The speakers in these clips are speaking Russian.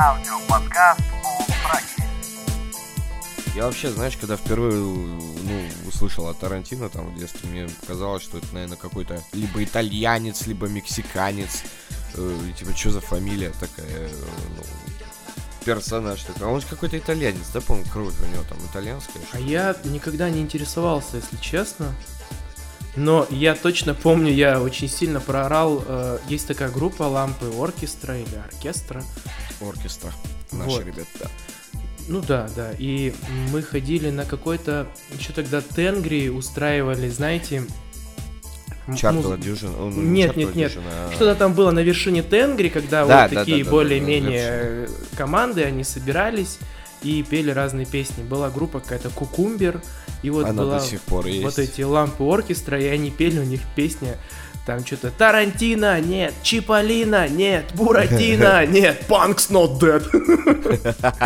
Аудиоподкаст о Фраге. Я вообще, знаешь, когда впервые ну, услышал о Тарантино там в детстве, мне казалось, что это, наверное, какой-то либо итальянец, либо мексиканец. Э, и, типа, что за фамилия такая? э, ну, персонаж такой. А он же какой-то итальянец, да, по-моему, кровь у него там итальянская. А я никогда не интересовался, если честно. Но я точно помню, я очень сильно проорал. э, есть такая группа Лампы Оркестра или Оркестра. Оркестра. Наши Вот. ребята. Ну да, да. И мы ходили на какой-то. Еще тогда Тенгри устраивали, знаете. Чартовая муз- дюжина. ну, не Нет, нет, нет. дюжина, а- Что-то там было на вершине Тенгри, когда Да, вот да, такие да, да, более-менее да, э, команды, они собирались и пели разные песни. Была группа какая-то Кукумбер, и вот Она была до сих пор есть. вот эти лампы оркестра, и они пели у них песня. Там что-то Тарантино, нет, Чиполлино, нет, Буратино, нет, Punk's not dead.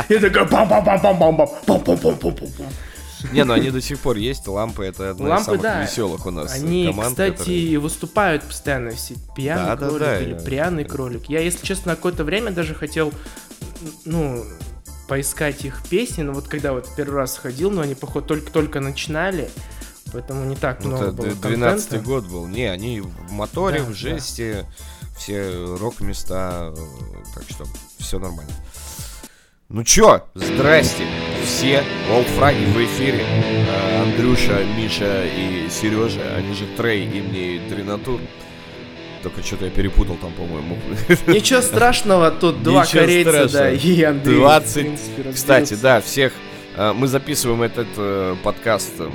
И такая пам пам пам пам пам пам пам пам пам пам пам Не, ну они до сих пор есть. Лампы это одна из Лампы, самых да. веселых у нас Они, команд. кстати, которые- выступают постоянно все пьяный Да, да, кролик да, или я- пряный кролик. Я, если честно, на какое-то время даже хотел, ну, поискать их песни, но вот когда вот первый раз ходил, но они, походу, только-только начинали, поэтому не так Ну, много это было 12 контента. год был. Не, они в моторе, Да, в да. жесте, все рок-места, э, так что все нормально. Ну чё, здрасте, все, Волфраги в эфире. Э, Андрюша, Миша и Сережа, они же Трей и мне и Дренатур. Только что-то я перепутал там, по-моему. Ничего страшного, тут два Ничего корейца, да, страшного. и Андрей. 20. в принципе, Кстати, да, всех. э, Мы записываем этот э, подкаст, эм,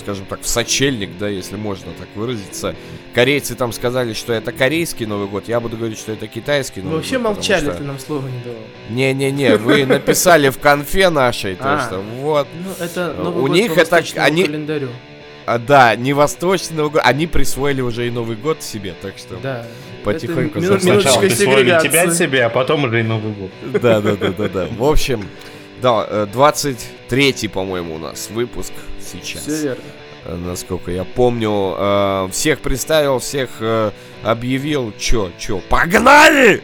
скажем так, в сочельник, да, если можно так выразиться. Корейцы там сказали, что это корейский Новый год. Я буду говорить, что это китайский Вы Новый вообще год. потому молчали, что- ты нам слова не давал. Не-не-не, вы написали в конфе нашей, то А. что вот. Ну, это У Новый год них это- они- календарю. А, да, не восточный Новый год. Они присвоили уже и Новый год себе, так что Да. потихоньку Это Сначала присвоили тебя себе, а потом уже и Новый год. Да, да, да, да, да. В общем, да, э, 23-й, по-моему, у нас выпуск сейчас. Все верно. Э, насколько я помню. Э, всех представил, всех э, объявил. Чё, чё, погнали!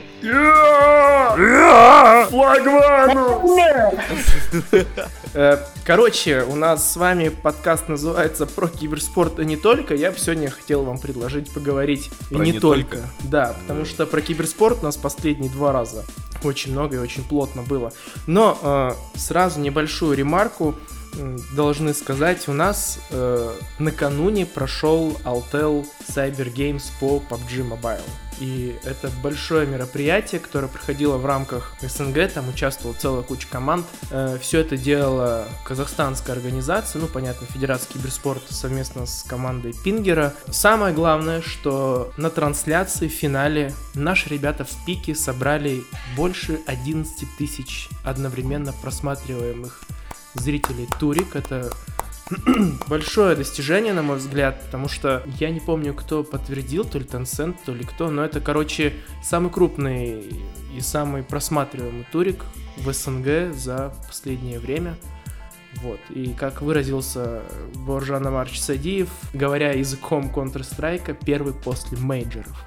Э, Короче, у нас с вами подкаст называется «Про киберспорт и не только». Я бы сегодня хотел вам предложить поговорить и Про не, не только. только. Да, потому что про киберспорт у нас последние два раза очень много и очень плотно было. Но э, сразу небольшую ремарку должны сказать. У нас э, накануне прошел Altel Cyber Games по PUBG Mobile. И это большое мероприятие, которое проходило в рамках СНГ, там участвовала целая куча команд. все это делала казахстанская организация, ну, понятно, Федерация киберспорта совместно с командой Пингера. Самое главное, что на трансляции в финале наши ребята в пике собрали больше 11 тысяч одновременно просматриваемых зрителей Турик. Это большое достижение, на мой взгляд, потому что я не помню, кто подтвердил, то ли Tencent, то ли кто, но это, короче, самый крупный и самый просматриваемый турик в СНГ за последнее время. Вот. И как выразился Боржан Амарч Садиев, говоря языком Counter-Strike, первый после мейджоров.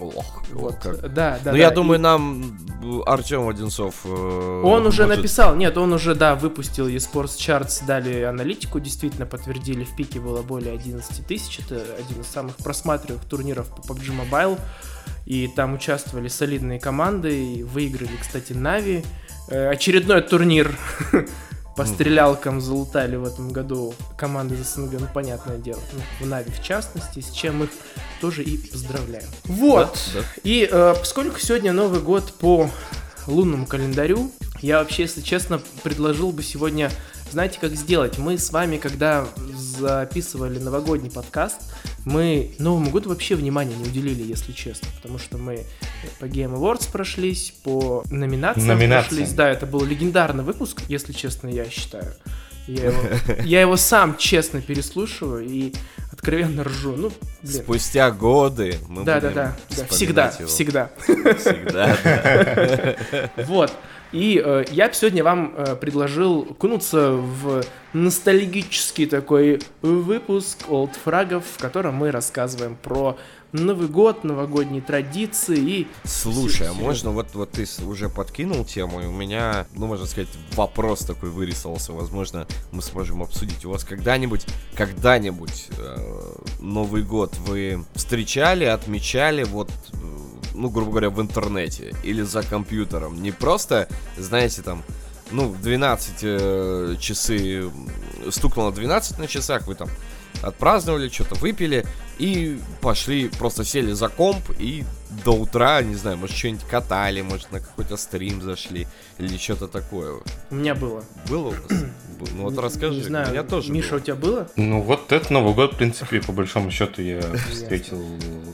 Ох, Вот. как. Да, да. ну, я да. думаю, И нам Артем Одинцов... э, Он уже может- написал, нет, он уже, да, выпустил eSports Charts, дали аналитику, действительно подтвердили, в пике было более 11 тысяч, это один из самых просматриваемых турниров по PUBG Mobile, и там участвовали солидные команды, и выиграли, кстати, Нави. Э, Очередной турнир по стрелялкам залутали в этом году команды из СНГ, ну, понятное дело, ну, в Нави в частности, с чем их тоже и поздравляем. Вот, Да, да. и э, поскольку сегодня Новый год по лунному календарю, я вообще, если честно, предложил бы сегодня, знаете, как сделать? Мы с вами, когда записывали новогодний подкаст, мы Новому году вообще внимания не уделили, если честно, потому что мы по Game Awards прошлись, по номинациям Номинациям. прошлись. Да, это был легендарный выпуск, если честно, я считаю. Я его, я его сам честно переслушиваю и откровенно ржу. Ну, блин. Спустя годы мы Да, да, будем да, да. вспоминать Всегда, его. всегда. Всегда, да. Вот. И э, я сегодня вам э, предложил кунуться в ностальгический такой выпуск Old Фрагов, в котором мы рассказываем про Новый год, новогодние традиции и... Слушай, а можно вот, вот ты уже подкинул тему, и у меня, ну, можно сказать, вопрос такой вырисовался. Возможно, мы сможем обсудить. У вас когда-нибудь, когда-нибудь э, Новый год вы встречали, отмечали, вот, ну, грубо говоря, в интернете или за компьютером? Не просто, знаете, там, ну, в 12 э, часы, стукнуло 12 на часах, вы там отпраздновали, что-то выпили и пошли, просто сели за комп и до утра, не знаю, может, что-нибудь катали, может, на какой-то стрим зашли или что-то такое. У меня было. Было у вас? Ну вот расскажи, Не знаю, у меня тоже Миша, было. у тебя было? Ну вот этот Новый год, в принципе, по большому счету я встретил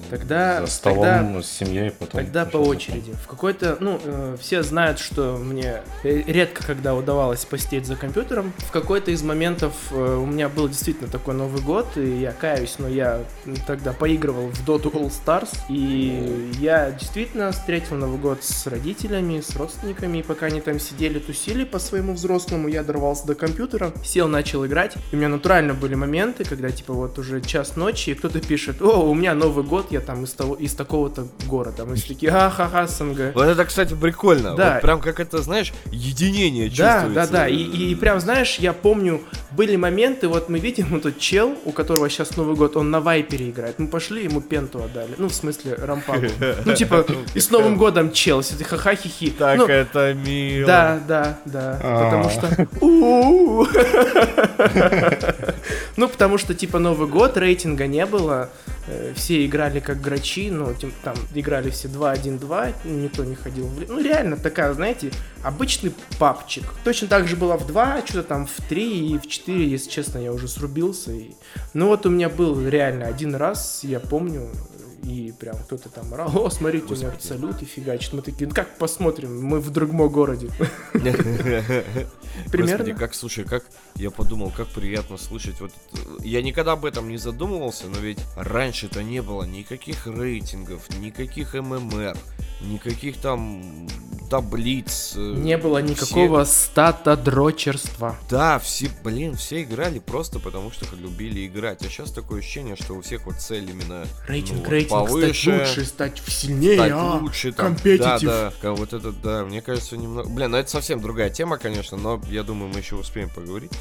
Тогда- за столом тогда- с семьей, потом. Тогда по очереди. В какой-то, ну, э, все знают, что мне э, редко когда удавалось постеть за компьютером. В какой-то из моментов э, у меня был действительно такой Новый год, и я каюсь, но я тогда поигрывал в Dota All Stars, и я действительно встретил Новый год с родителями, с родственниками, и пока они там сидели, тусили по своему взрослому, я дорвался до компьютера, сел, начал играть, и у меня натурально были моменты, когда, типа, вот уже час ночи, и кто-то пишет, о, у меня Новый год, я там из, того, из такого-то города. Мы все такие, ха-ха-ха, СНГ. Вот это, кстати, прикольно. Да. Вот прям как это, знаешь, единение Да, чувствуется. да, да. И, и прям, знаешь, я помню, были моменты, вот мы видим, вот тот чел, у которого сейчас Новый год, он на Вайпере играет. Мы пошли, ему пенту отдали. Ну, в смысле, рампагу. Ну, типа, и с Новым годом чел, все ха-ха, хихи. Так Ну, это мило. Да, да, да. А. Потому что... Ну, потому что, типа, Новый год, рейтинга не было. Э, Все играли как грачи, ну, тем- там играли все 2-1-2, никто не ходил. в Ну, реально такая, знаете, обычный папчик. Точно так же было в 2, что-то там в 3 и в 4, если честно, я уже срубился. И... Ну, вот у меня был реально один раз, я помню, и прям кто-то там орал, о, смотрите, у меня Господи. салют и фигачит. Мы такие, ну как посмотрим, мы в другом городе. Примерно. Господи, как, слушай, как я подумал, как приятно слышать вот. Я никогда об этом не задумывался, но ведь раньше-то не было никаких рейтингов, никаких ММР, никаких там таблиц. э, Не было никакого стата дрочерства. Да, все, блин, все играли просто потому, что любили играть. А сейчас такое ощущение, что у всех вот цель именно Рейтинг, ну, рейтинг, повыше, стать лучше, стать сильнее, стать а, лучше, там, компетитив. да, да, вот это, да, мне кажется, немного, блин, ну это совсем другая тема, конечно, но я думаю, мы еще успеем поговорить,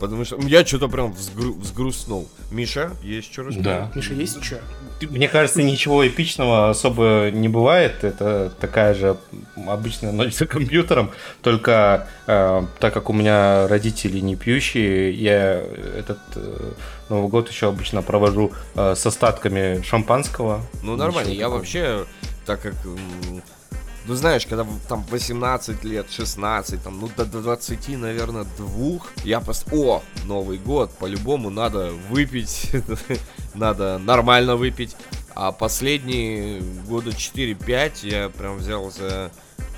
потому что я что-то прям взгру- взгрустнул. Миша, есть что рассказать? Да. Миша, есть что? Мне кажется, ничего эпичного особо не бывает. Это такая же обычная ночь за компьютером. Только э, так как у меня родители не пьющие, я этот э, Новый год еще обычно провожу э, с остатками шампанского. Ну нормально, Ничего я такого. вообще, так как, ну знаешь, когда там 18 лет, 16, там, ну до, до 20, наверное, двух, я пост... О, Новый год, по-любому надо выпить, надо нормально выпить. А последние года 4-5 я прям взял за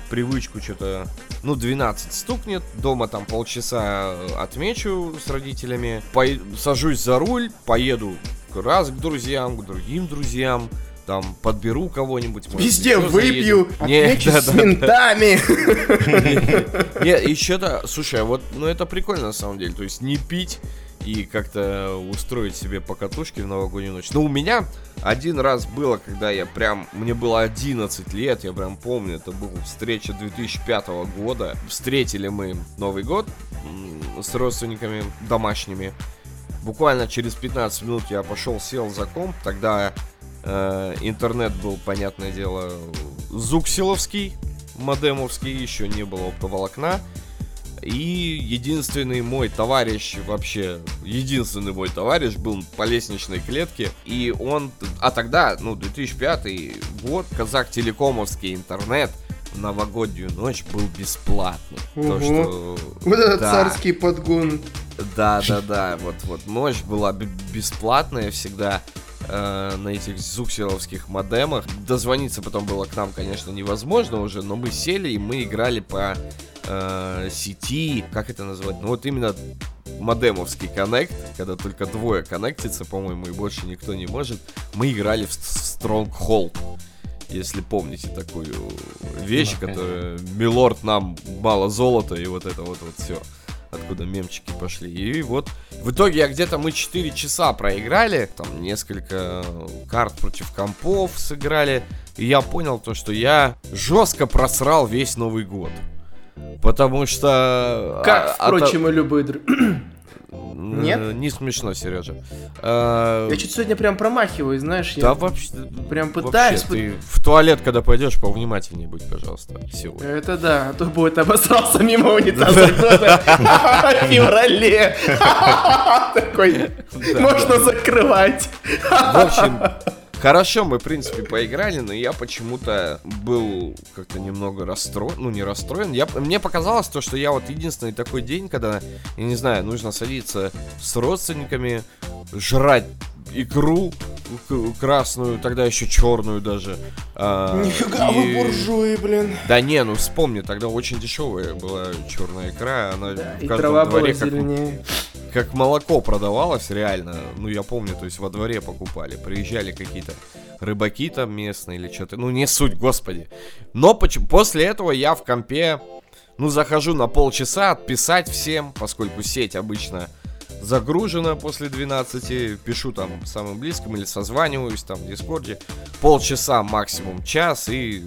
привычку что-то, ну, 12 стукнет, дома там полчаса э, отмечу с родителями, пой- сажусь за руль, поеду раз к друзьям, к другим друзьям, там, подберу кого-нибудь. Везде выпью, отмечу да, с да, ментами. Не, еще то, слушай, а вот, ну это прикольно на самом деле, то есть не пить и как-то устроить себе покатушки в новогоднюю ночь. Но у меня один раз было, когда я прям, мне было 11 лет, я прям помню, это была встреча 2005 года. Встретили мы Новый год с родственниками домашними. Буквально через 15 минут я пошел, сел за комп, тогда интернет был, понятное дело, зуксиловский, модемовский, еще не было оптоволокна. И единственный мой товарищ, вообще, единственный мой товарищ был по лестничной клетке. И он, а тогда, ну, 2005 год, казак телекомовский интернет в новогоднюю ночь был бесплатный. То, Ого. что... Вот этот да. царский подгон. Да, да, да, вот, вот ночь была бесплатная всегда э, на этих зуксиловских модемах. Дозвониться потом было к нам, конечно, невозможно уже, но мы сели и мы играли по э, сети, как это назвать? Ну вот именно модемовский коннект, когда только двое коннектится, по-моему, и больше никто не может. Мы играли в, Stronghold. Если помните такую вещь, Ну, которая Милорд нам мало золота и вот это вот вот все откуда мемчики пошли. И вот В итоге я где-то мы 4 часа проиграли, там несколько карт против компов сыграли, и я понял то, что я жестко просрал весь Новый год. Потому что... Как, а, впрочем, и любые. Нет? Не смешно, Сережа. А... Я что-то сегодня прям промахиваюсь, знаешь. Да я вообще... Прям пытаюсь... Вообще, ты в туалет, когда пойдешь, повнимательнее будь, пожалуйста, сегодня. Это да, а то будет обосрался мимо унитаза в феврале. Такой, можно закрывать. В общем, Хорошо, мы, в принципе, поиграли, но я почему-то был как-то немного расстроен. Ну, не расстроен. Я, мне показалось то, что я вот единственный такой день, когда, я не знаю, нужно садиться с родственниками, жрать икру красную, тогда еще черную даже. А, Нифига и... вы буржуи, блин. Да не, ну вспомни, тогда очень дешевая была черная икра, она да, в каждом и дворе как, как молоко продавалось реально. Ну я помню, то есть во дворе покупали, приезжали какие-то рыбаки там местные или что-то. Ну не суть, господи. Но почему после этого я в компе, ну захожу на полчаса отписать всем, поскольку сеть обычно загружено после 12, пишу там самым близким или созваниваюсь там в Дискорде. Полчаса максимум, час и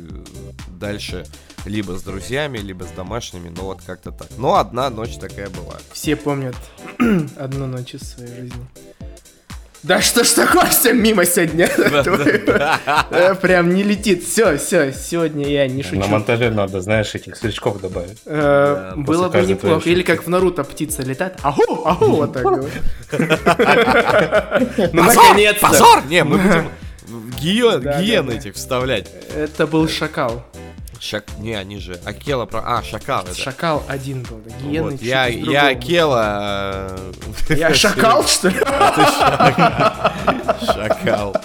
дальше либо с друзьями, либо с домашними, но вот как-то так. Но одна ночь такая была. Все помнят одну ночь из своей жизни. Да что ж такое, все мимо сегодня. Э, прям не летит. Все, все, сегодня я не шучу. На монтаже надо, знаешь, этих сверчков добавить. Э, было бы неплохо. Или как в Наруто птица летает. Аху, аху, вот так Ну, наконец-то. Позор! Не, мы будем гиен этих вставлять. Это был шакал. Шак... Не, они же. Акела про. А, шакал. Это. Шакал один был, да. Гиены вот. Я, я Акела. Э, я шакал, что ли? Шакал.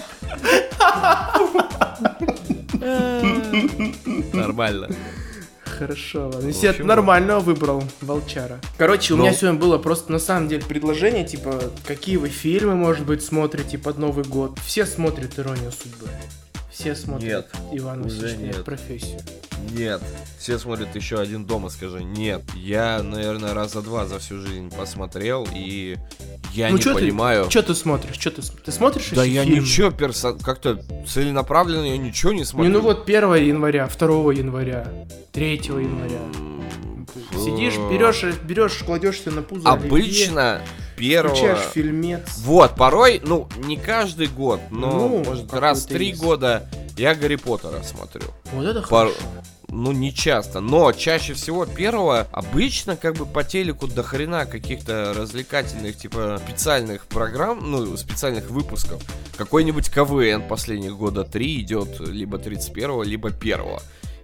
Нормально. Хорошо, ладно. Если я нормального выбрал, волчара. Короче, у меня сегодня было просто на самом деле предложение, типа, какие вы фильмы, может быть, смотрите под Новый год. Все смотрят «Иронию судьбы». Все смотрят нет, Иван уже нет. профессию. Нет. Все смотрят еще один дома, скажи. Нет. Я, наверное, раза два за всю жизнь посмотрел, и я ну, не чё понимаю. Что ты смотришь? Что ты, ты смотришь? Да я фильм? ничего персон... как-то целенаправленно я ничего не смотрю. Не, ну вот 1 января, 2 января, 3 января. Сидишь, берешь, берешь, кладешься на пузо. Обычно первого... Включаешь фильмец. Вот, порой, ну, не каждый год, но, ну, может, раз в три есть. года я Гарри Поттера смотрю. Вот это Пор... хорошо. Ну, не часто, но чаще всего первого обычно как бы по телеку до хрена каких-то развлекательных, типа, специальных программ, ну, специальных выпусков. Какой-нибудь КВН последних года три идет либо 31 либо 1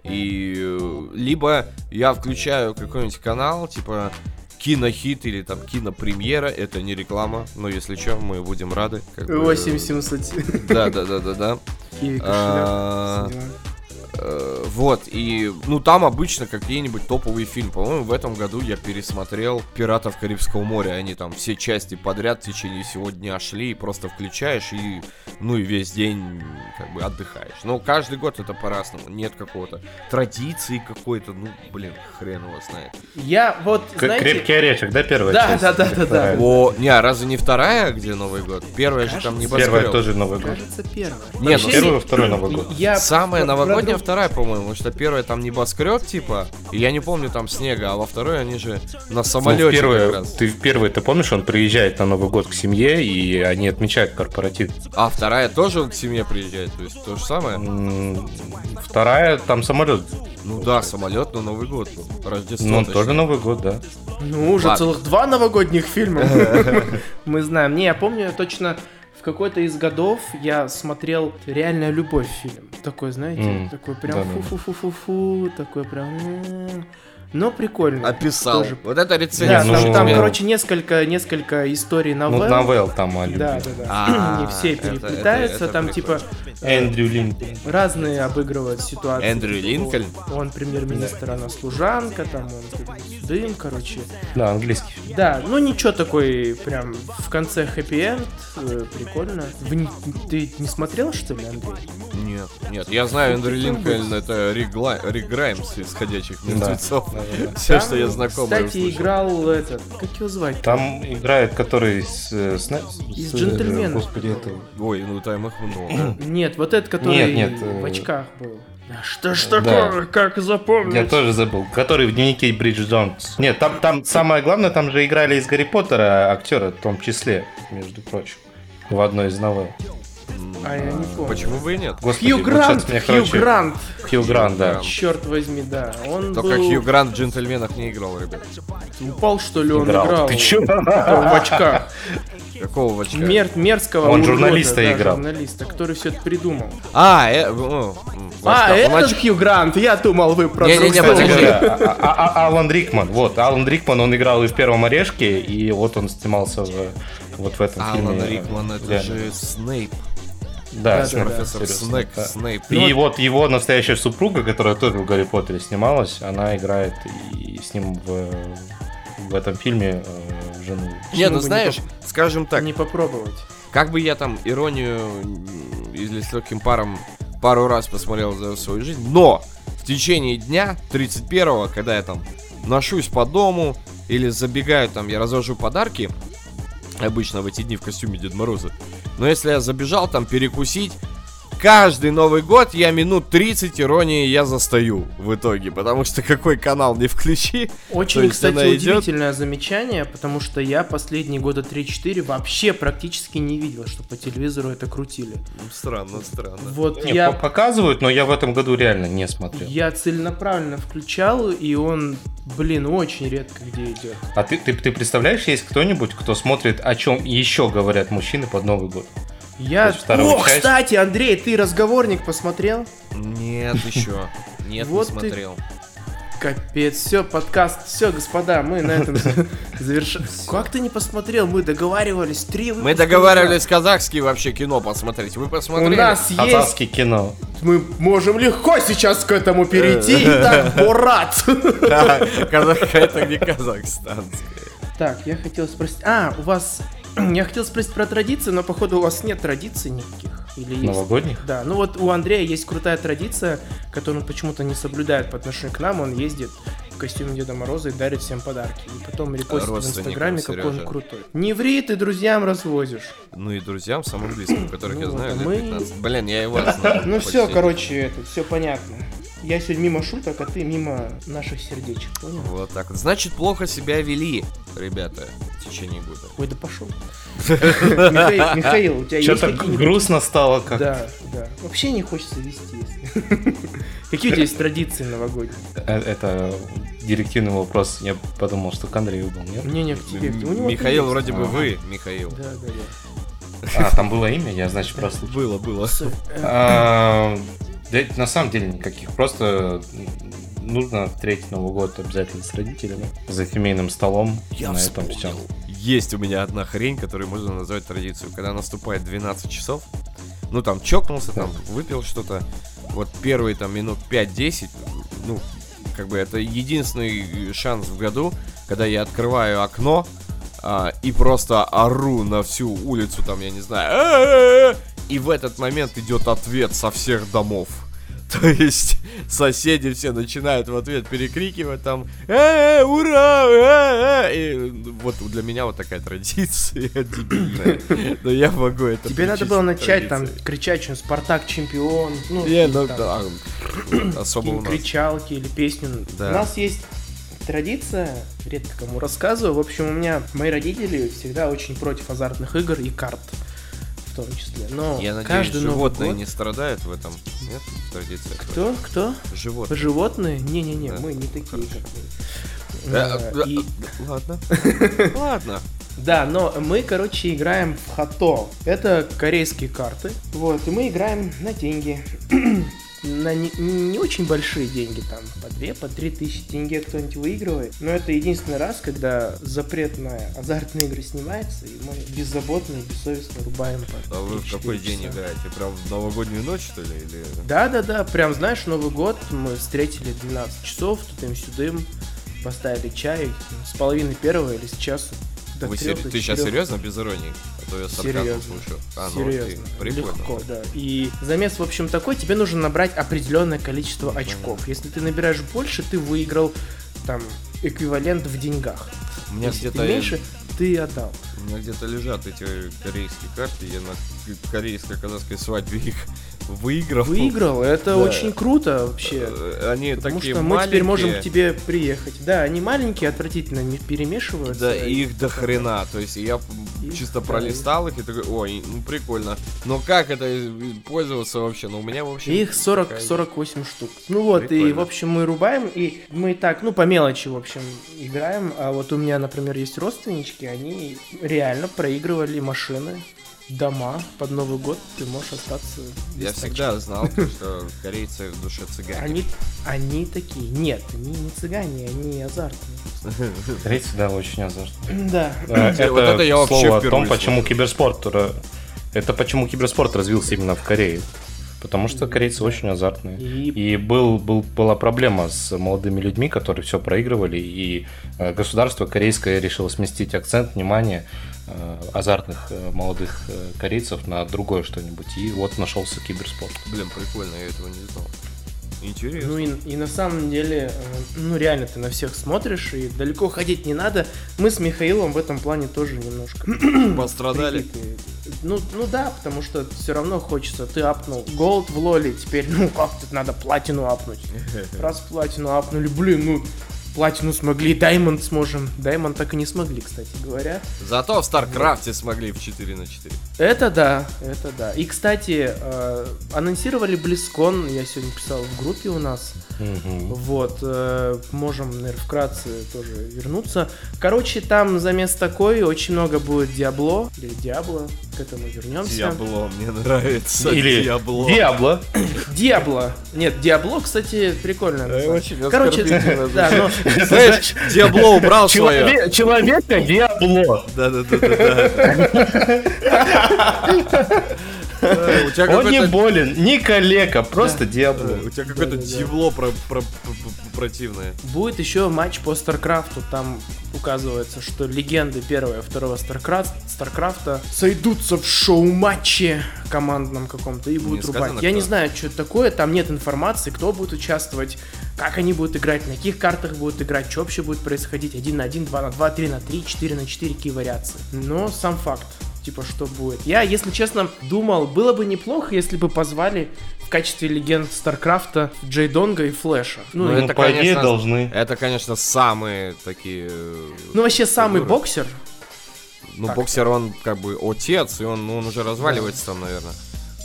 и э, либо я включаю какой-нибудь канал, типа кинохит или там кинопремьера, это не реклама, но если что, мы будем рады. Как 8700. Да, да, да, да, да. А, Э, вот, и, ну, там обычно какие-нибудь топовые фильмы. По-моему, в этом году я пересмотрел «Пиратов Карибского моря». Они там все части подряд в течение всего дня шли, и просто включаешь, и, ну, и весь день, как бы, отдыхаешь. Но каждый год это по-разному. Нет какого-то традиции какой-то, ну, блин, хрен его знает. Я вот, знаете... Крепкий орешек, да, первая да, часть? Да, да, да, да, О, не, а разве не вторая, где Новый год? Первая Кажется, же там не Первая тоже Новый год. Кажется, первая. Нет, ну, первый, второй Новый год. Я Самая новогодняя вторая, по-моему, потому что первая там небоскреб, типа, и я не помню там снега, а во второй они же на самолете ну, первый, Ты в первый, ты помнишь, он приезжает на Новый год к семье, и они отмечают корпоратив. А вторая тоже к семье приезжает, то есть то же самое? Вторая, там самолет. Ну да, самолет, но Новый год. Рождество. Ну, тоже Новый год, да. Ну, уже Ладно. целых два новогодних фильма. Мы знаем. Не, я помню точно в какой-то из годов я смотрел «Реальная любовь» фильм. Такой, знаете, mm. такой прям фу-фу-фу-фу-фу, такой прям... Но прикольно. Описал. Тоже. Вот это рецензия. Да, ну, там, там, короче, несколько, несколько историй новелл. Ну, новелл там о любви. Да, да, да. А, Не все переплетаются. Там, типа, Эндрю Линкольн. Разные обыгрывают ситуации. Эндрю Линкольн? Он премьер-министр, она служанка, там он дым, короче. Да, английский. Да, ну ничего такой прям в конце хэппи-энд, э, прикольно. Вы, ты не смотрел, что ли, Андрей? Нет. Нет, я знаю, Эндрю Линкольн это Рик, Гла... Рик Граймс из «Ходячих мертвецов». Все, Там, что я знаком. Кстати, играл этот, как его звать? Там играет, который с... э, с- Из с, э, «Джентльменов». Господи, это... Ой, ну там их много. Нет, вот этот, который Нет, нет, э, в очках был. Да Что ж Да. такое, как запомнить? Я тоже забыл. Который в дневнике Бриджит Джонс. Нет, там, там самое главное, там же играли из Гарри Поттера актеры, в том числе, между прочим. В одной из новелл. А я не помню. Почему бы и нет? Господи, Хью вот Грант, мне, Хью короче, Грант. Хью Грант, да. Черт возьми, да. Он Только был... Хью Грант в «Джентльменах» не играл, ребят. Упал, что ли, он Играл. играл? Ты чё? В очках. Какого в очках? Мер- мерзкого Он урода, журналиста да, играл. журналиста, который все это придумал. А, э, ну, м, в А, этот Хью Грант, я думал, вы про подожди. Говоря, а- а- а- Алан Рикман. Вот, Алан Рикман, он играл и в первом орешке, и вот он снимался в, вот в этом фильме. Алан Рикман, это же Снейп. Да, Да, Снейп, да, да. Профессор Снэк, да. Снейп. И вот его настоящая супруга, которая тоже в Гарри Поттере снималась, она играет и с ним в, в этом фильме э, жену. Не, ну не знаешь, скажем так, Не попробовать. как бы я там иронию или с легким паром пару раз посмотрел за свою жизнь, но в течение дня 31-го, когда я там ношусь по дому или забегаю там, я разложу подарки, обычно в эти дни в костюме Дед Мороза, но если я забежал там перекусить, каждый Новый год я минут 30 иронии я застаю в итоге, потому что какой канал не включи, Очень, есть кстати, она идет- удивительное замечание, потому что я последние года 3-4 вообще практически не видел, что по телевизору это крутили. странно, странно. Вот Не, я, по- показывают, но я в этом году реально не смотрел. я целенаправленно включал, и он, блин, очень редко где идет. А ты, ты, ты представляешь, есть кто-нибудь, кто смотрит, о чем еще говорят мужчины под Новый год? Я... О, часть? кстати, Андрей, ты разговорник посмотрел? Нет, еще. Нет, Вот не ты- смотрел. Капец, все, подкаст, все, господа, мы на этом завершаем. Как ты не посмотрел? Мы договаривались три Мы выпуска договаривались казахский вообще кино посмотреть. Вы назад. У посмотрели? нас есть, Казахский кино. мы можем легко сейчас к этому перейти. Итак, Борат. Да, казах- это не казахстанское. Так, я хотел спросить... А, у вас... Я хотел спросить про традиции, но походу у вас нет традиций никаких. Или есть? Новогодних? Да, ну вот у Андрея есть крутая традиция, которую он почему-то не соблюдает по отношению к нам. Он ездит в костюме Деда Мороза и дарит всем подарки. И потом репостит в Инстаграме, какой он Сережа. крутой. Не ври, ты друзьям развозишь. Ну и друзьям, самым близким, которых я Ну, знаю, вот, лет мы- 15. Блин, я его знаю. Ну все, короче, это все понятно. Я сегодня мимо шуток, а ты мимо наших сердечек, понял? Вот так вот. Значит, плохо себя вели, ребята, в течение года. Ой, да пошел. Михаил, у тебя есть Что-то грустно стало как. Да, да. Вообще не хочется вести, если. Какие у тебя есть традиции новогодние? Э, Это директивный вопрос. Я подумал, что к Андрею был, нет? Не, не, к тебе. У него Михаил, вроде бы вы, Михаил. Да, да, да. А, там было имя, я, значит, просто... Было, было. Да, на самом деле никаких. Просто нужно встретить Новый год обязательно с родителями. За семейным столом. Я на этом вспомнил. всё. Есть у меня одна хрень, которую можно назвать традицию. Когда наступает 12 часов, ну там чокнулся, там выпил что-то, вот первые там минут 5-10, ну, как бы это единственный шанс в году, когда я открываю окно а, и просто ору на всю улицу, там, я не знаю! И в этот момент идет ответ со всех домов. То есть соседи все начинают в ответ перекрикивать там «Э, ура! э, э!» И вот для меня вот такая традиция дебильная. Но я могу это Тебе надо было начать там кричать, что Спартак чемпион. Ну, Не, ну да, особо у нас. кричалки или песню. У нас есть традиция, редко кому рассказываю. В общем, у меня мои родители всегда очень против азартных игр и карт том числе. Но Я надеюсь, каждый Новый животные год- не страдают в этом. Нет? Традиция. Кто? Кто? Животные. Животные? Не-не-не, Да. мы не такие, Хорошо. как вы. Да, Э, да, и- Ладно. Ладно. Да, но мы, короче, играем в хато. Это корейские карты. Вот, и мы играем на деньги. на не, не очень большие деньги, там, по 2, по 3 тысячи тенге кто-нибудь выигрывает. Но это единственный раз, когда запрет на азартные игры снимается, и мы беззаботно и бессовестно рубаем по А вы в 3-4 какой день часа. играете? Прям в новогоднюю ночь, что ли? Или... Да-да-да, прям, знаешь, Новый год мы встретили 12 часов, тудым-сюдым, поставили чай с половины первого или с часу Вы до Ты сейчас серьезно, без иронии? А то я Серьезно. слышу. А, ну Серьезно, прикольно. легко, да. И замес, в общем, такой, тебе нужно набрать определенное количество очков. Если ты набираешь больше, ты выиграл там эквивалент в деньгах. У меня Если где-то ты меньше, ты отдал. У меня где-то лежат эти корейские карты, я на корейско-казахской свадьбе их выиграл. Выиграл, это Да. очень круто вообще. Э, Они Потому такие что мы теперь можем к тебе приехать. Да, они маленькие, отвратительно не перемешиваются. Да, и их до хрена. То есть я Их, чисто да, пролистал их и такой, ой, ну прикольно. Но как это пользоваться вообще? Ну у меня вообще... И их 40-48 штук. Ну вот, и Прикольно. в общем мы рубаем, и мы так, ну по мелочи, в общем, играем. А вот у меня, например, есть родственнички, они реально проигрывали машины, дома под Новый год, ты можешь остаться без Я тачки. всегда знал, то, что корейцы в душе цыгане. Они, они такие, нет, они не цыгане, они азартные. Корейцы, да, очень азартные. Да. Э, Вот это я вообще слово о том, почему киберспорт... ра- Это почему киберспорт развился именно в Корее. Потому что корейцы очень азартные. И И был, был, была проблема с молодыми людьми, которые все проигрывали, и э, государство корейское решило сместить акцент, внимание э, азартных э, молодых э, корейцев на другое что-нибудь. И вот нашелся киберспорт. Блин, прикольно, я этого не знал. Интересно. Ну и, и на самом деле, э, ну реально ты на всех смотришь, и далеко ходить не надо. Мы с Михаилом в этом плане тоже немножко Пострадали. Ну, ну да, потому что все равно хочется. Ты апнул голд в лоле, теперь, ну как тут надо платину апнуть. Раз платину апнули, блин, ну платину смогли, diamond сможем. Diamond так и не смогли, кстати говоря. Зато в Старкрафте смогли в 4 на 4. Это да, это да. И, кстати, э, анонсировали BlizzCon, я сегодня писал в группе у нас. Вот, э, можем, наверное, вкратце тоже вернуться. Короче, там замес такой, очень много будет Diablo, или Diablo, к этому вернемся. Diablo, мне нравится. Или Diablo. Diablo. Диабло. Нет, Диабло, кстати, прикольно. на Э, очень. Короче, да, но Знаешь, Диабло убрал свое. Человек- Человека Диабло. Да-да-да-да. Он не болен, не калека, просто Диабло. у тебя какое-то диабло про- про- про- противное. будет еще матч по Старкрафту. Там указывается, что легенды первого и второго Старкрафт, Старкрафта сойдутся в шоу-матче командном каком-то и будут рубать. Я не знаю, что это такое, там нет информации, кто будет участвовать, как они будут играть, на каких картах будут играть, что вообще будет происходить. 1 на 1, 2 на 2, 3 на 3, 4 на 4, какие вариации. Но сам факт, типа, что будет. Я, если честно, думал, было бы неплохо, если бы позвали в качестве легенд Старкрафта Джей Донга и Флэша. Ну, Ну, это, по идее, конечно, должны. Это, конечно, самые такие... э, ну, вообще самый фигуры. боксер. Ну, так. боксер, он как бы отец, и он, ну, он уже разваливается там, наверное.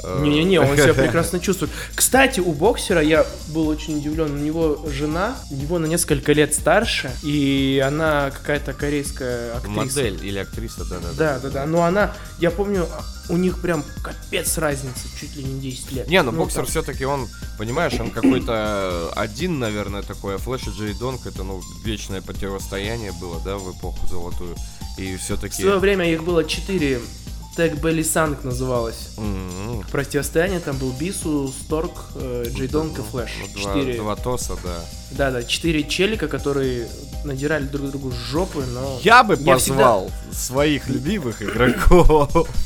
Э, Не-не-не, он себя прекрасно чувствует. Кстати, у боксера я был очень удивлен. У него жена, его на несколько лет старше, и она какая-то корейская актриса. Модель или актриса, да-да. Да, да, да. Но она, я помню, у них прям капец разница, чуть ли не 10 лет. Не, ну, Ну, боксер там. все-таки он, понимаешь, он какой-то один, наверное, такой, а Флэш и Джей Донг это, ну, вечное противостояние было, да, в эпоху золотую. И В все-таки... свое время их было 4. Тег Белли Санг называлось. Противостояние там был Бису, Сторг, э, Джей Донг и Флэш. два, Четыре. два тоса, да. Да, да, четыре челика, которые надирали друг другу жопы, но. Я бы Я позвал своих любимых игроков.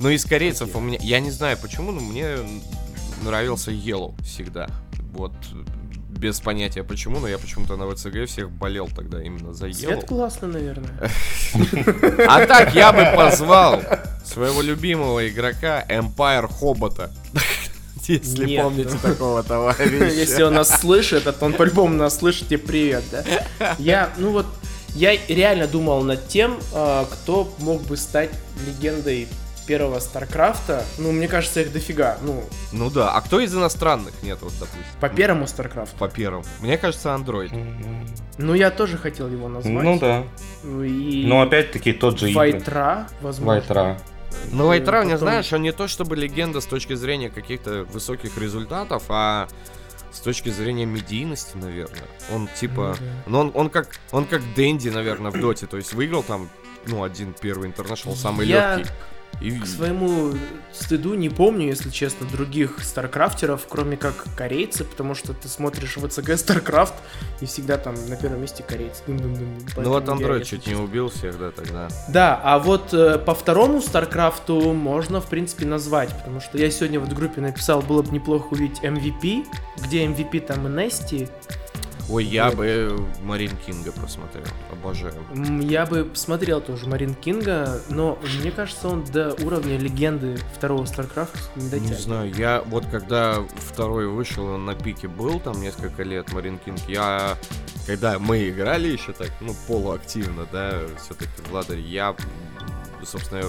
Ну, из корейцев у меня... Я не знаю почему, но мне нравился Yellow всегда. Вот без понятия почему, но я почему-то на ВЦГ всех болел тогда именно за Цвет Yellow. классный, наверное. А так я бы позвал своего любимого игрока Empire Хобота. Если Нет. помните такого товарища. Если он нас слышит, то он по-любому нас слышит, тебе привет, да? Я, ну вот, я реально думал над тем, а, кто мог бы стать легендой первого Старкрафта. Ну, мне кажется, их дофига. Ну, Ну да, а кто из иностранных нет, вот, допустим? по первому Старкрафту. По первому. Мне кажется, Android. Ну, я тоже хотел его назвать. Ну да. И... Но опять-таки тот же. White-Ra, возможно. White-Ra. Ну, White-Ra, не Потом- знаешь, он не то чтобы легенда с точки зрения каких-то высоких результатов, а с точки зрения медийности, наверное. Он типа. Ну, он, он как. Он как Dendi, наверное, в доте. То есть выиграл там, ну, один первый International, самый Я- легкий. И... К своему стыду не помню, если честно, других старкрафтеров, кроме как корейцы, потому что ты смотришь WCG StarCraft, и всегда там на первом месте корейцы. Дум-дум-дум. Ну вот Android чуть не честно- убил всех, да, тогда. Да, а вот э, по второму Старкрафту можно, в принципе, назвать, потому что я сегодня вот в группе написал, было бы неплохо увидеть MVP, где MVP там и NesTea. Ой, я Вот. бы MarineKing а посмотрел. Обожаю. Я бы посмотрел тоже MarineKing а, но мне кажется, он до уровня легенды второго Старкрафта не Не дотягивает. знаю, я вот когда второй вышел, он на пике был, там несколько лет, MarineKing, я, когда мы играли еще так, ну, полуактивно, да, все-таки в Ладере, я, собственно,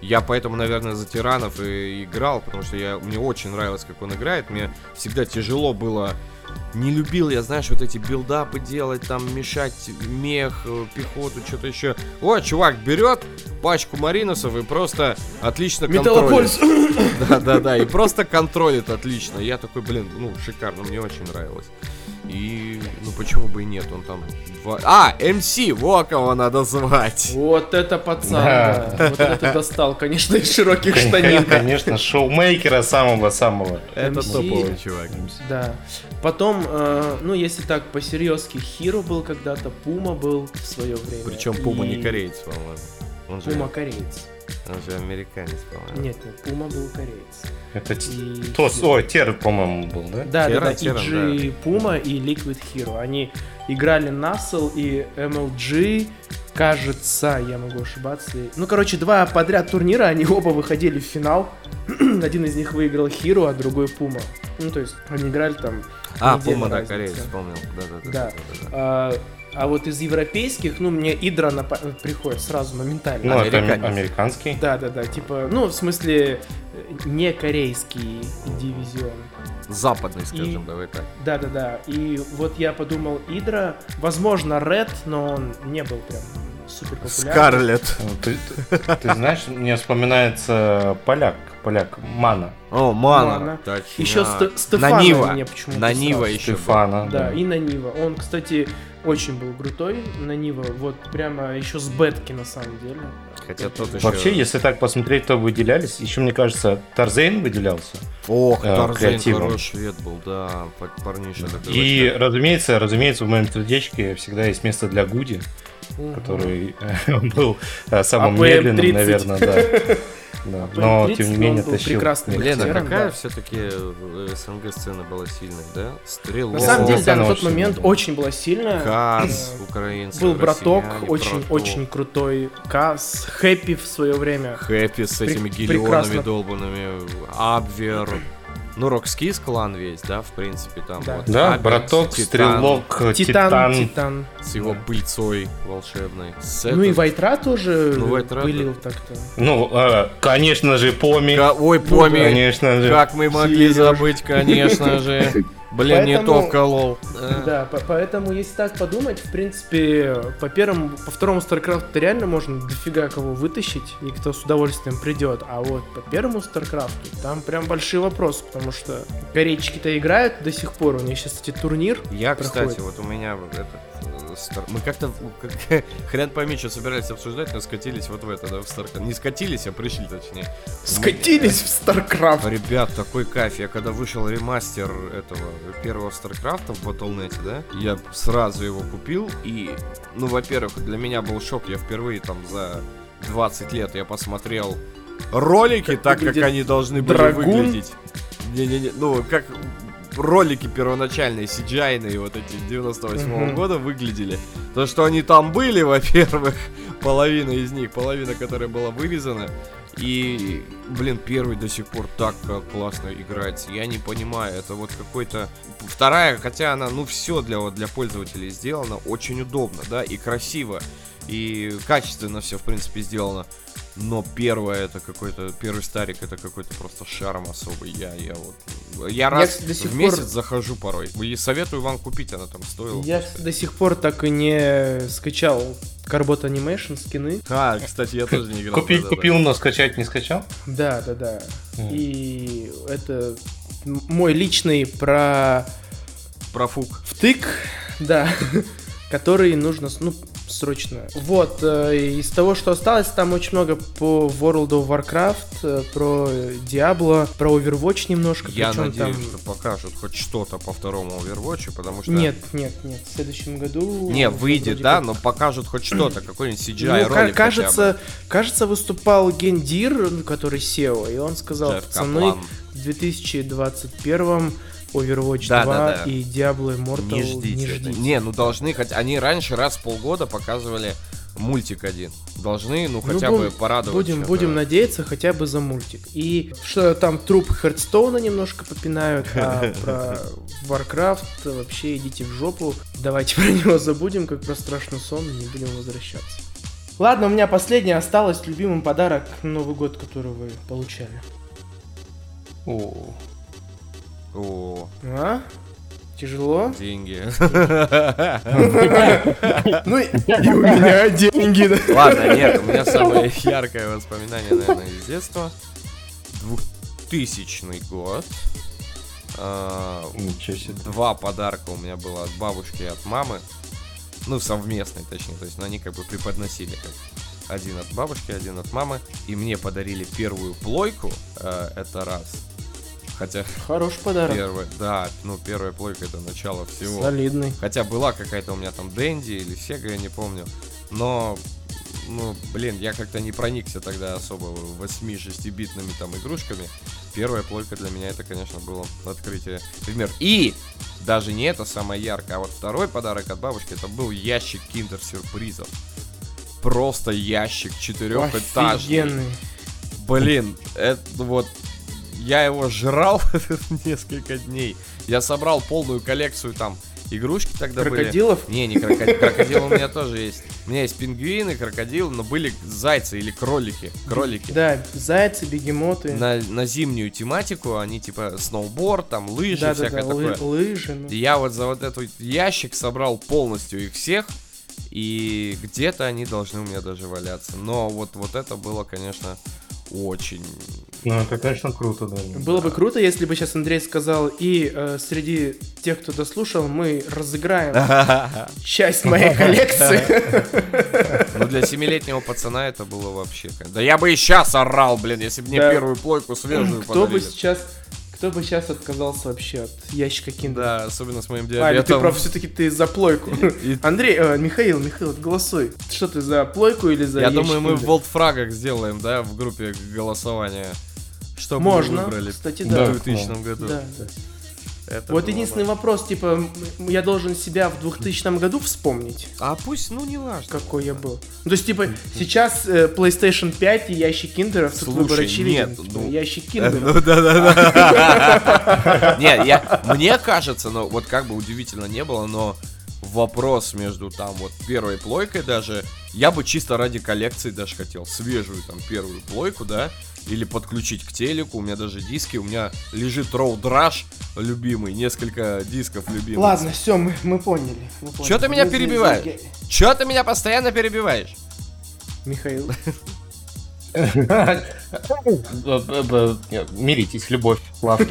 я поэтому, наверное, за тиранов и играл, потому что я, мне очень нравилось, как он играет, мне всегда тяжело было не любил я, знаешь, вот эти билдапы делать, там мешать мех, э, пехоту, что-то еще. О, чувак берет пачку маринусов и просто отлично контролит. Металлополис! Да, да, да, и просто контролит отлично. Я такой, блин, ну, шикарно, мне очень нравилось. И, ну, почему бы и нет, он там два... А, МС, во кого надо звать. Вот это пацан, Да. да. Вот это достал, конечно, из широких штанин. Конечно, шоумейкера самого-самого. Это топовый чувак. Да. Потом, э, ну, если так по-серьезки, Хиро был когда-то, Пума был в свое время. Причем Пума и не кореец, по-моему. Пума кореец. Он же американец, по-моему. Нет, нет, Пума был кореец. Это И то, Хиро. ой, Тер, по-моему, был, да? Да, да, Терран, да, Терран, EG Puma и Liquid Hero. Они играли Nassel и MLG. Кажется, я могу ошибаться. Ну, короче, два подряд турнира, они оба выходили в финал. Один из них выиграл Hero, а другой Puma. Ну, то есть, они играли там... А, Пума, да, кореец, вспомнил. Да, да, да. Да. да, да, да. А, а вот из европейских, ну, мне Идра на па- приходит сразу моментально. Ну, это Американец. американский. Да, да, да, типа, ну, в смысле, э, не корейский дивизион. Западный, скажем, И- давай так. Да, да, да. И вот я подумал, Идра, возможно, Ред, но он не был прям супер популярный. Скарлет. Ты, ты- ты знаешь, мне вспоминается поляк, поляк, Мана. О, Мана. Мана. Точно. Еще Ст- Стефана На Нива. мне почему-то На Нива сразу. еще. Стефана. Да, и на Нива. Он, кстати, очень был крутой на Нива. Вот прямо еще с бетки на самом деле. Хотя тот еще... Вообще, если так посмотреть, то выделялись. Еще, мне кажется, Тарзейн выделялся. Ох, э, Тарзен креативом. хороший швед был, да, па- парниша. И, разумеется, разумеется, в моем сердечке всегда есть место для Гуди, Мгм. который э, был э, самым АПМ медленным, 30. наверное, да. Да, Но, АПМ 30, тем не менее, тащил. прекрасным Лена, актером, какая да. все-таки СНГ сцена была сильной, да? Стрелок, На самом деле, да, на тот момент сильная. очень была сильная. Каз, Э, украинцы, Был браток, россияне, очень, браток. очень крутой. Каз, Хэппи в свое время. Хэппи с этими прекрасно. гелионами долбанными, Абвер. Ну, Рокскис клан весь, да, в принципе, там Да. вот. Да, Аберс, браток, Титан стрелок, Титан, титан. Титан. С его Да. пыльцой волшебной. С Ну и этот- Вайтра тоже Ну, Вайтра, пылил так-то. Ну, э, конечно же, Поми. Ка- Ой, Поми, Конечно же. как мы могли Серёж. забыть, конечно же. Блин, не то Поэтому- вколол. Да, по- поэтому, если так подумать, в принципе, по первому, по второму StarCraft реально можно дофига кого вытащить, и кто с удовольствием придет. А вот по первому StarCraft там прям большие вопросы, потому что корейчики-то играют до сих пор, у них сейчас, кстати, турнир. Я, проходит. кстати, вот у меня вот этот... э, Мы как-то, как- хрен пойми, что собирались обсуждать, но скатились вот в это, да, в StarCraft. Не скатились, а пришли, точнее. Скатились в StarCraft. Ребят, такой кайф. Я когда вышел ремастер этого первого Старкрафта в Battle.net, да, я сразу его купил. И, ну, во-первых, для меня был шок. Я впервые там за 20 лет я посмотрел ролики, Как так как они должны были драгун? выглядеть. Не-не-не, ну, как ролики первоначальные, cgi вот эти 98 Мгм. года выглядели. То, что они там были, во-первых, половина из них, половина, которая была вырезана. И, блин, первый до сих пор так э, классно играется. Я не понимаю, это вот какой-то... Вторая, хотя она, ну, все для, вот, для пользователей сделано, очень удобно, да, и красиво, и качественно все, в принципе, сделано. Но первое это какой-то, первый старик это какой-то просто шарм особый. Я, я вот, я раз до сих в месяц пор- захожу порой. И советую вам купить, она там стоила. Я просто. до сих пор так и не скачал Carbot Animation скины. А, кстати, я тоже не играл. Купить купил, но скачать не скачал? Да, да, да. И это мой личный про Профук. втык, да, который нужно, с- ну, срочно. Вот, э, из того, что осталось, там очень много по World of Warcraft, э, про Diablo, про Overwatch немножко. Я надеюсь, там... что покажут хоть что-то по второму Overwatch, потому что... Нет, нет, нет, в следующем году... Не, выйдет, да, как- но покажут хоть что-то, какой-нибудь Ну, CGI ка- ролик кажется, кажется, выступал Гендир, ну, который SEO, и он сказал, Джефф пацаны, Каплан. в 2021 Overwatch Да, 2 да, да. и Diablo Immortal Не ждите. это. ждите. Не, ну должны хоть. Они раньше раз в полгода показывали мультик один. Должны, ну Ну, хотя бу- бы порадовать. Будем, чем-то. будем надеяться хотя бы за мультик. И что там труп Хардстоуна немножко попинают, а про Warcraft вообще идите в жопу. Давайте про него забудем, как про страшный сон, не будем возвращаться. Ладно, у меня последний осталось любимый подарок Новый год, который вы получали. О, О, А? Тяжело? деньги. Ну и у меня деньги. Ладно, нет, у меня самое яркое воспоминание, наверное, из детства. 2000 год. А, ничего себе. Два подарка у меня было от бабушки и от мамы. Ну, совместные, точнее. То есть, но они как бы преподносили как один от бабушки, один от мамы. И мне подарили первую плойку. э, это раз. Хотя Хороший подарок. первая, да, ну первая плойка это начало всего. Солидный. Хотя была какая-то у меня там Дэнди или Сега, я не помню. Но, ну, блин, я как-то не проникся тогда особо 8-6-битными там игрушками. Первая плойка для меня это, конечно, было открытие мир. И даже не это самое яркое, а вот второй подарок от бабушки, это был ящик киндер-сюрпризов. Просто ящик четырехэтажный. Блин, это вот я его жрал несколько дней. Я собрал полную коллекцию там игрушки тогда Крокодилов? были. Не, не крокодил. Крокодил у меня тоже есть. У меня есть пингвины, крокодил, но были зайцы или кролики. Кролики. Да, зайцы, бегемоты. На, на зимнюю тематику они типа сноуборд, там лыжи, да, да, всякое да, такое. лы- лыжи. ну. Я вот за вот этот ящик собрал полностью их всех. И где-то они должны у меня даже валяться. Но вот, вот это было, конечно, очень... Ну, это, конечно, круто, да. Было бы круто, если бы сейчас Андрей сказал, и э, среди тех, кто дослушал, мы разыграем часть моей коллекции. Ну, для семилетнего пацана это было вообще... Да я бы и сейчас орал, блин, если бы мне первую плойку свежую Кто бы сейчас, кто бы сейчас отказался вообще от ящика киндера? Да, особенно с моим А, или ты диабетом. прав, все-таки ты за плойку. И- Андрей, э, Михаил, Михаил, голосуй. Что ты за плойку или за Я думаю, мы в киндера? волтфрагах сделаем, да, в группе голосования. Что Можно, выбрали кстати, в да. 2000 году. Да, да. Это Вот единственный бы- вопрос, типа, я должен себя в 2000 году вспомнить, А пусть, ну, не важно. какой я был. Ну, то есть, типа, сейчас э, PlayStation 5 и ящик киндеров, тут Слушай, выбор очевиден. нет, Типа, ну, ящик Э, киндеров. Ну да, да, да. Не, я, мне кажется, ну вот как бы удивительно не было, но вопрос между там вот первой плойкой даже, я бы чисто ради коллекции даже хотел свежую там первую плойку, да, или подключить к телеку, у меня даже диски, у меня лежит Road Rush любимый, несколько дисков любимых. Ладно, все, мы, мы поняли. мы Чё поняли. ты меня Мы- перебиваешь? мы- Чё ты меня постоянно перебиваешь? Михаил. Миритесь, любовь, лавки.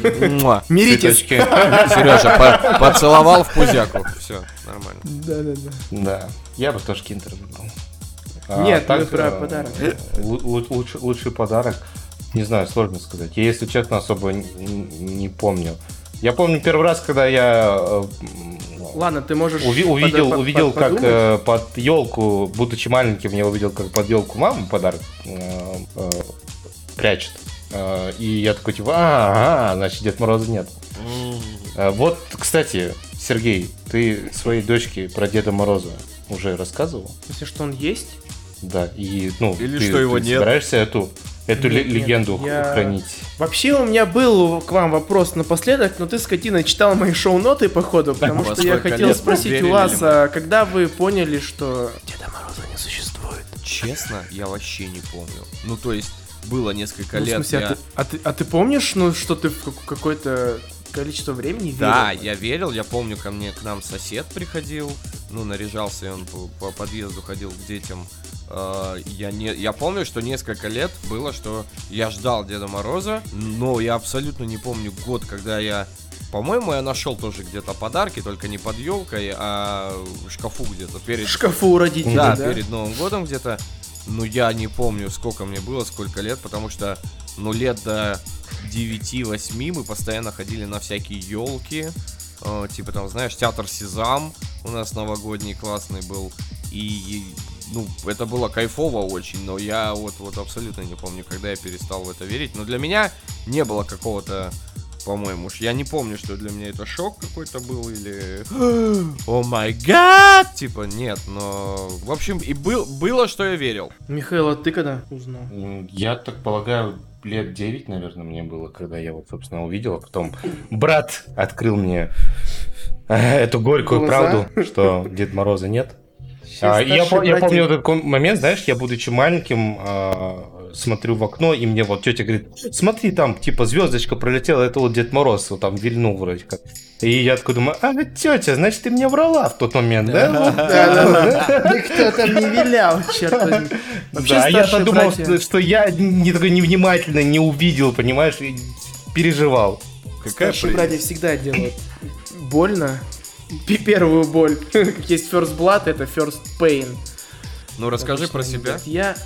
Миритесь. Сережа, по- поцеловал в пузяку. Все, нормально. Да, да, да. Да, я бы тоже киндер выбрал. А Нет, мы так, про э, подарок. лу- лу- лучший, лучший подарок, не знаю, сложно сказать. Я, если честно, особо н- н- не помню. Я помню первый раз, когда я э, Ладно, ты можешь уви- увидел, под- увидел, под- как подумать. э, под елку, будучи маленьким, я увидел, как под елку мама подарок э, э, прячет. Э, и я такой, типа, а, значит, Дед Мороза нет. Э, вот, кстати, Сергей, ты своей дочке про Деда Мороза уже рассказывал? Если что он есть, Да, и, ну, Или ты, что его ты нет. собираешься эту, эту Нет, ле- нет, легенду я- хранить? Вообще у меня был к вам вопрос напоследок, но ты, скотина, читал мои шоу-ноты, походу, потому что я хотел спросить у вас, а когда вы поняли, что Деда Мороза не существует? Честно, я вообще не помню. Ну, то есть, было несколько Ну, в лет. смысле, я- а, ты, а, ты, а ты помнишь, ну, что ты в как- какое-то количество времени верил? Да, я верил, я помню, ко мне к нам сосед приходил, ну, наряжался, и он по, по подъезду ходил к детям. Э, Я, не, я помню, что несколько лет было, что я ждал Деда Мороза, но я абсолютно не помню год, когда я По-моему, я нашел тоже где-то подарки, только не под елкой, а в шкафу где-то перед... В шкафу у родителей, Да, да? перед Новым годом где-то. Ну, я не помню, сколько мне было, сколько лет, потому что, ну, лет до 9-8 мы постоянно ходили на всякие елки. типа там, знаешь, театр Сезам у нас новогодний классный был. И, ну, это было кайфово очень, но я вот, вот абсолютно не помню, когда я перестал в это верить. Но для меня не было какого-то по-моему. уж Я не помню, что для меня это шок какой-то был или... О май гад! Типа, нет, но... В общем, и был, было, что я верил. Михаил, а ты когда узнал? Я так полагаю, лет 9, наверное, мне было, когда я вот, собственно, увидел, а потом брат открыл мне э, эту горькую Глаза? правду, что Дед Мороза нет. А, я, я помню этот момент, знаешь, я будучи маленьким, а, смотрю в окно, и мне вот тетя говорит, смотри, там, типа, звездочка пролетела, это вот Дед Мороз, вот там вильнул вроде как. И я такой думаю, а, тетя, значит, ты мне врала в тот момент, да? Никто там не вилял, черт Да, я старшие подумал, братья- что, я не такой невнимательно не увидел, понимаешь, и переживал. Какая Старшие братья всегда делают больно. Первую боль. Как есть first blood, это first pain. Ну, расскажи Обычно про себя. говорят. Я,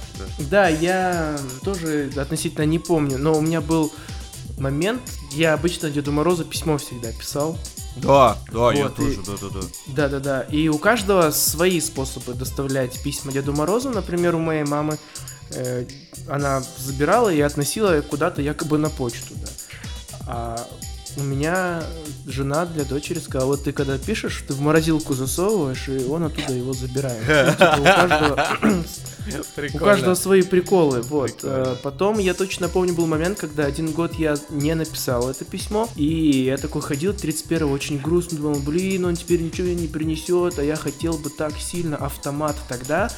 да, я тоже относительно не помню, но у меня был момент, я обычно Деду Морозу письмо всегда писал. Да, да, я Вот, тоже, и- да-да-да. Да-да-да. И у каждого свои способы доставлять письма Деду Морозу. Например, у моей мамы э, она забирала и относила куда-то якобы на почту, да. А у меня жена для дочери сказала, вот ты когда пишешь, ты в морозилку засовываешь, и он оттуда его забирает. Ну, типа, у каждого у каждого свои приколы, вот. Прикольно. Э, Потом я точно помню был момент, когда один год я не написал это письмо, и я такой ходил 31 очень грустно, думал, блин, он теперь ничего не принесет, а я хотел бы так сильно автомат тогда.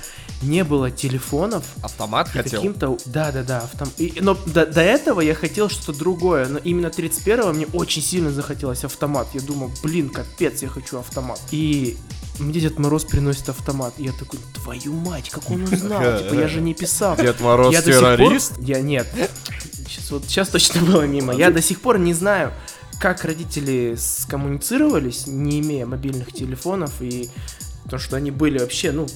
Не было телефонов, Автомат хотел? каким-то... Да-да-да, автом... и- но до, до этого я хотел что-то другое, но именно 31-го мне очень сильно захотелось автомат. Я думал, блин, капец, я хочу автомат. И мне Дед Мороз приносит автомат. И я такой, твою мать, как он узнал? Типа, я же не писал. Дед Мороз Я сих пор- террорист? Я нет. Сейчас, вот, сейчас точно было мимо. Я до сих пор не знаю, как родители скоммуницировались, не имея мобильных телефонов, и то, что они были вообще, ну,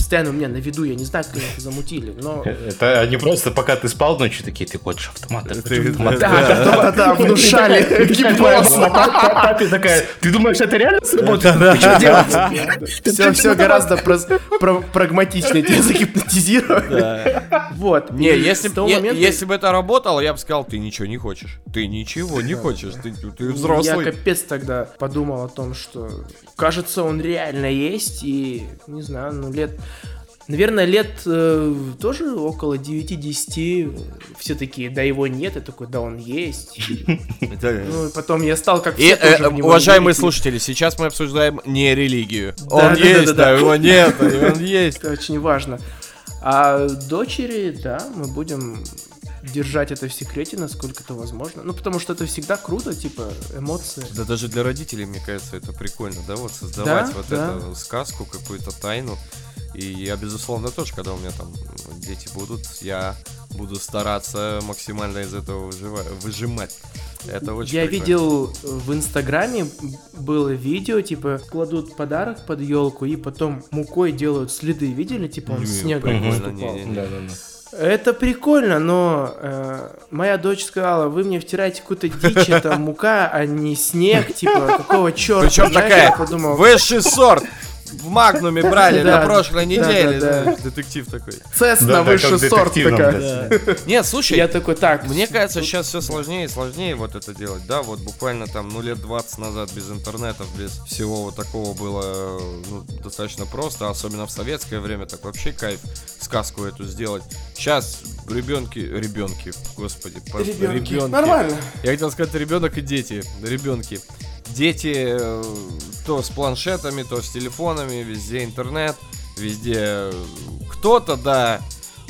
постоянно у меня на виду, я не знаю, как они это замутили, но... Это они просто, пока ты спал ночью, такие, ты хочешь автомат, ты хочешь Ты- автомат. Да, да, да, да, внушали гипноз. Папе такая, ты думаешь, это реально сработает? Ты что делаешь? Все, все гораздо прагматичнее тебя загипнотизировали. Вот. Не, если, бы это работало, я бы сказал, ты ничего не хочешь. Ты ничего не хочешь, ты, ты Я взрослый. капец тогда подумал о том, что кажется, он реально есть, и не знаю, ну лет. Наверное, лет э, тоже около 9-10 все такие, да его нет, я такой, да он есть. Ну и потом я стал как все э, уважаемые слушатели, сейчас мы обсуждаем не религию. Он есть, да, его нет, он есть. Это очень важно. А дочери, да, мы будем держать это в секрете, насколько это возможно. Ну, потому что это всегда круто, типа, эмоции. Да даже для родителей, мне кажется, это прикольно, да, вот создавать Да, вот да. эту сказку, какую-то тайну. И я, безусловно, тоже, когда у меня там дети будут, я буду стараться максимально из этого выжимать. Это очень Я прикольно. видел в Инстаграме было видео, типа, кладут подарок под елку и потом мукой делают следы. Видели? Типа он Не, снегом выступал. не-не-не. Да, да, да. Это прикольно, но э, моя дочь сказала, вы мне втираете какую-то дичь, это мука, а не снег, типа, какого черта? Причем такая подумал, высший сорт. В Магнуме брали на прошлой неделе. Детектив такой. Цесна высший сорт такая. Нет, слушай, Я такой, так, Мне кажется, сейчас все сложнее и сложнее вот это делать, да, вот буквально там, ну, лет 20 назад без интернетов, без всего вот такого было, ну, достаточно просто, особенно в советское время, так вообще кайф сказку эту сделать. Сейчас ребенки, ребенки, господи, ребенки. ребенки. Нормально. Я хотел сказать ребенок и дети, ребенки. Дети э, то с планшетами, то с телефонами, везде интернет, везде э, кто-то, да,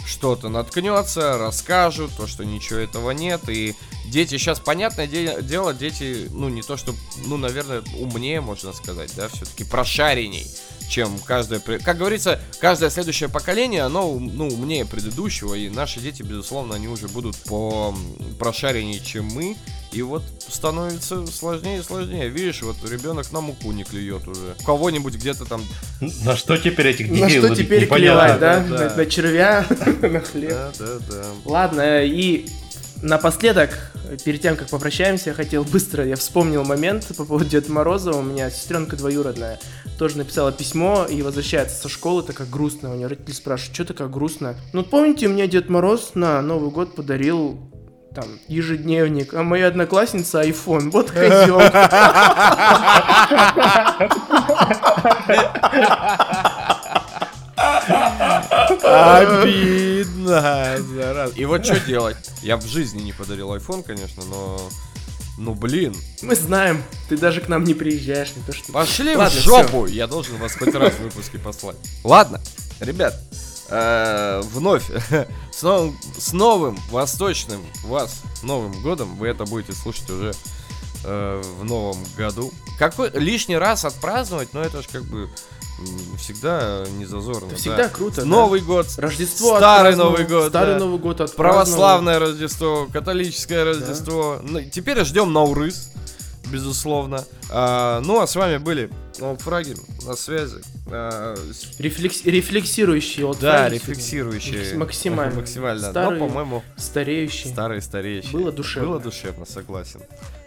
что-то наткнется, расскажут, то, что ничего этого нет, и Дети сейчас, понятное де- дело, дети, ну, не то, что, ну, наверное, умнее, можно сказать, да, все-таки прошаренней, чем каждое... Как говорится, каждое следующее поколение, оно, ну, умнее предыдущего, и наши дети, безусловно, они уже будут по прошаренней, чем мы, и вот становится сложнее и сложнее. Видишь, вот ребенок на муку не клюет уже. У кого-нибудь где-то там... На что теперь этих детей На что теперь клевать, да? да, да. На, на червя, на хлеб. Да, да, да. Ладно, и напоследок, перед тем, как попрощаемся, я хотел быстро, я вспомнил момент по поводу Деда Мороза. У меня сестренка двоюродная тоже написала письмо и возвращается со школы, такая грустная. У нее родители спрашивают, что такая грустная? Ну, помните, мне Дед Мороз на Новый год подарил там ежедневник, а моя одноклассница iPhone. Вот козел. Обидно, зараза. И вот что делать? Я в жизни не подарил iPhone, конечно, но... Ну, блин. Мы знаем, ты даже к нам не приезжаешь, не то что... Пошли Ладно, в жопу! Я должен вас хоть раз в выпуске послать. Ладно, ребят, э, вновь с новым, с новым восточным вас Новым годом. Вы это будете слушать уже э, в новом году. Какой лишний раз отпраздновать, но это же как бы всегда не зазорно. Это да. всегда круто, да. Новый год, Рождество Старый Новый год, Старый да. Новый год отпраздновал. православное Рождество, католическое Рождество. Ну, теперь ждем Наурыз, безусловно. А, ну, а с вами были Фраги на связи. С- Рефлекс- рефлексирующий вот да, рефлексирующие. Макс- максимально. Максимально. Старые, Но, по-моему, сегодня. Стареющий. старые, стареющие. Было душевно. Было душевно, согласен.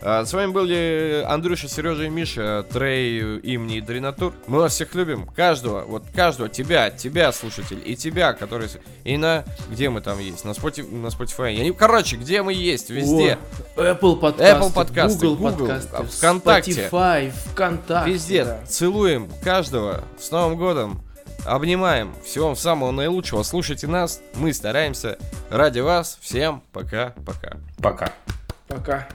А, с вами были Андрюша, Сережа и Миша, Трей, Имни и Дринатур. Мы вас всех любим. Каждого, вот каждого, тебя, тебя, слушатель, и тебя, который... И на... Где мы там есть? На Spotify, на Spotify. Я не... Короче, где мы есть? Везде. О, Apple подкасты, Apple подкасты, Google, Google, подкасты, ВКонтакте. Spotify, ВКонтакте. Везде. да. Целуем каждого. С Новым годом. Обнимаем. Всего вам самого наилучшего. Слушайте нас. Мы стараемся. Ради вас. Всем пока-пока. Пока. Пока.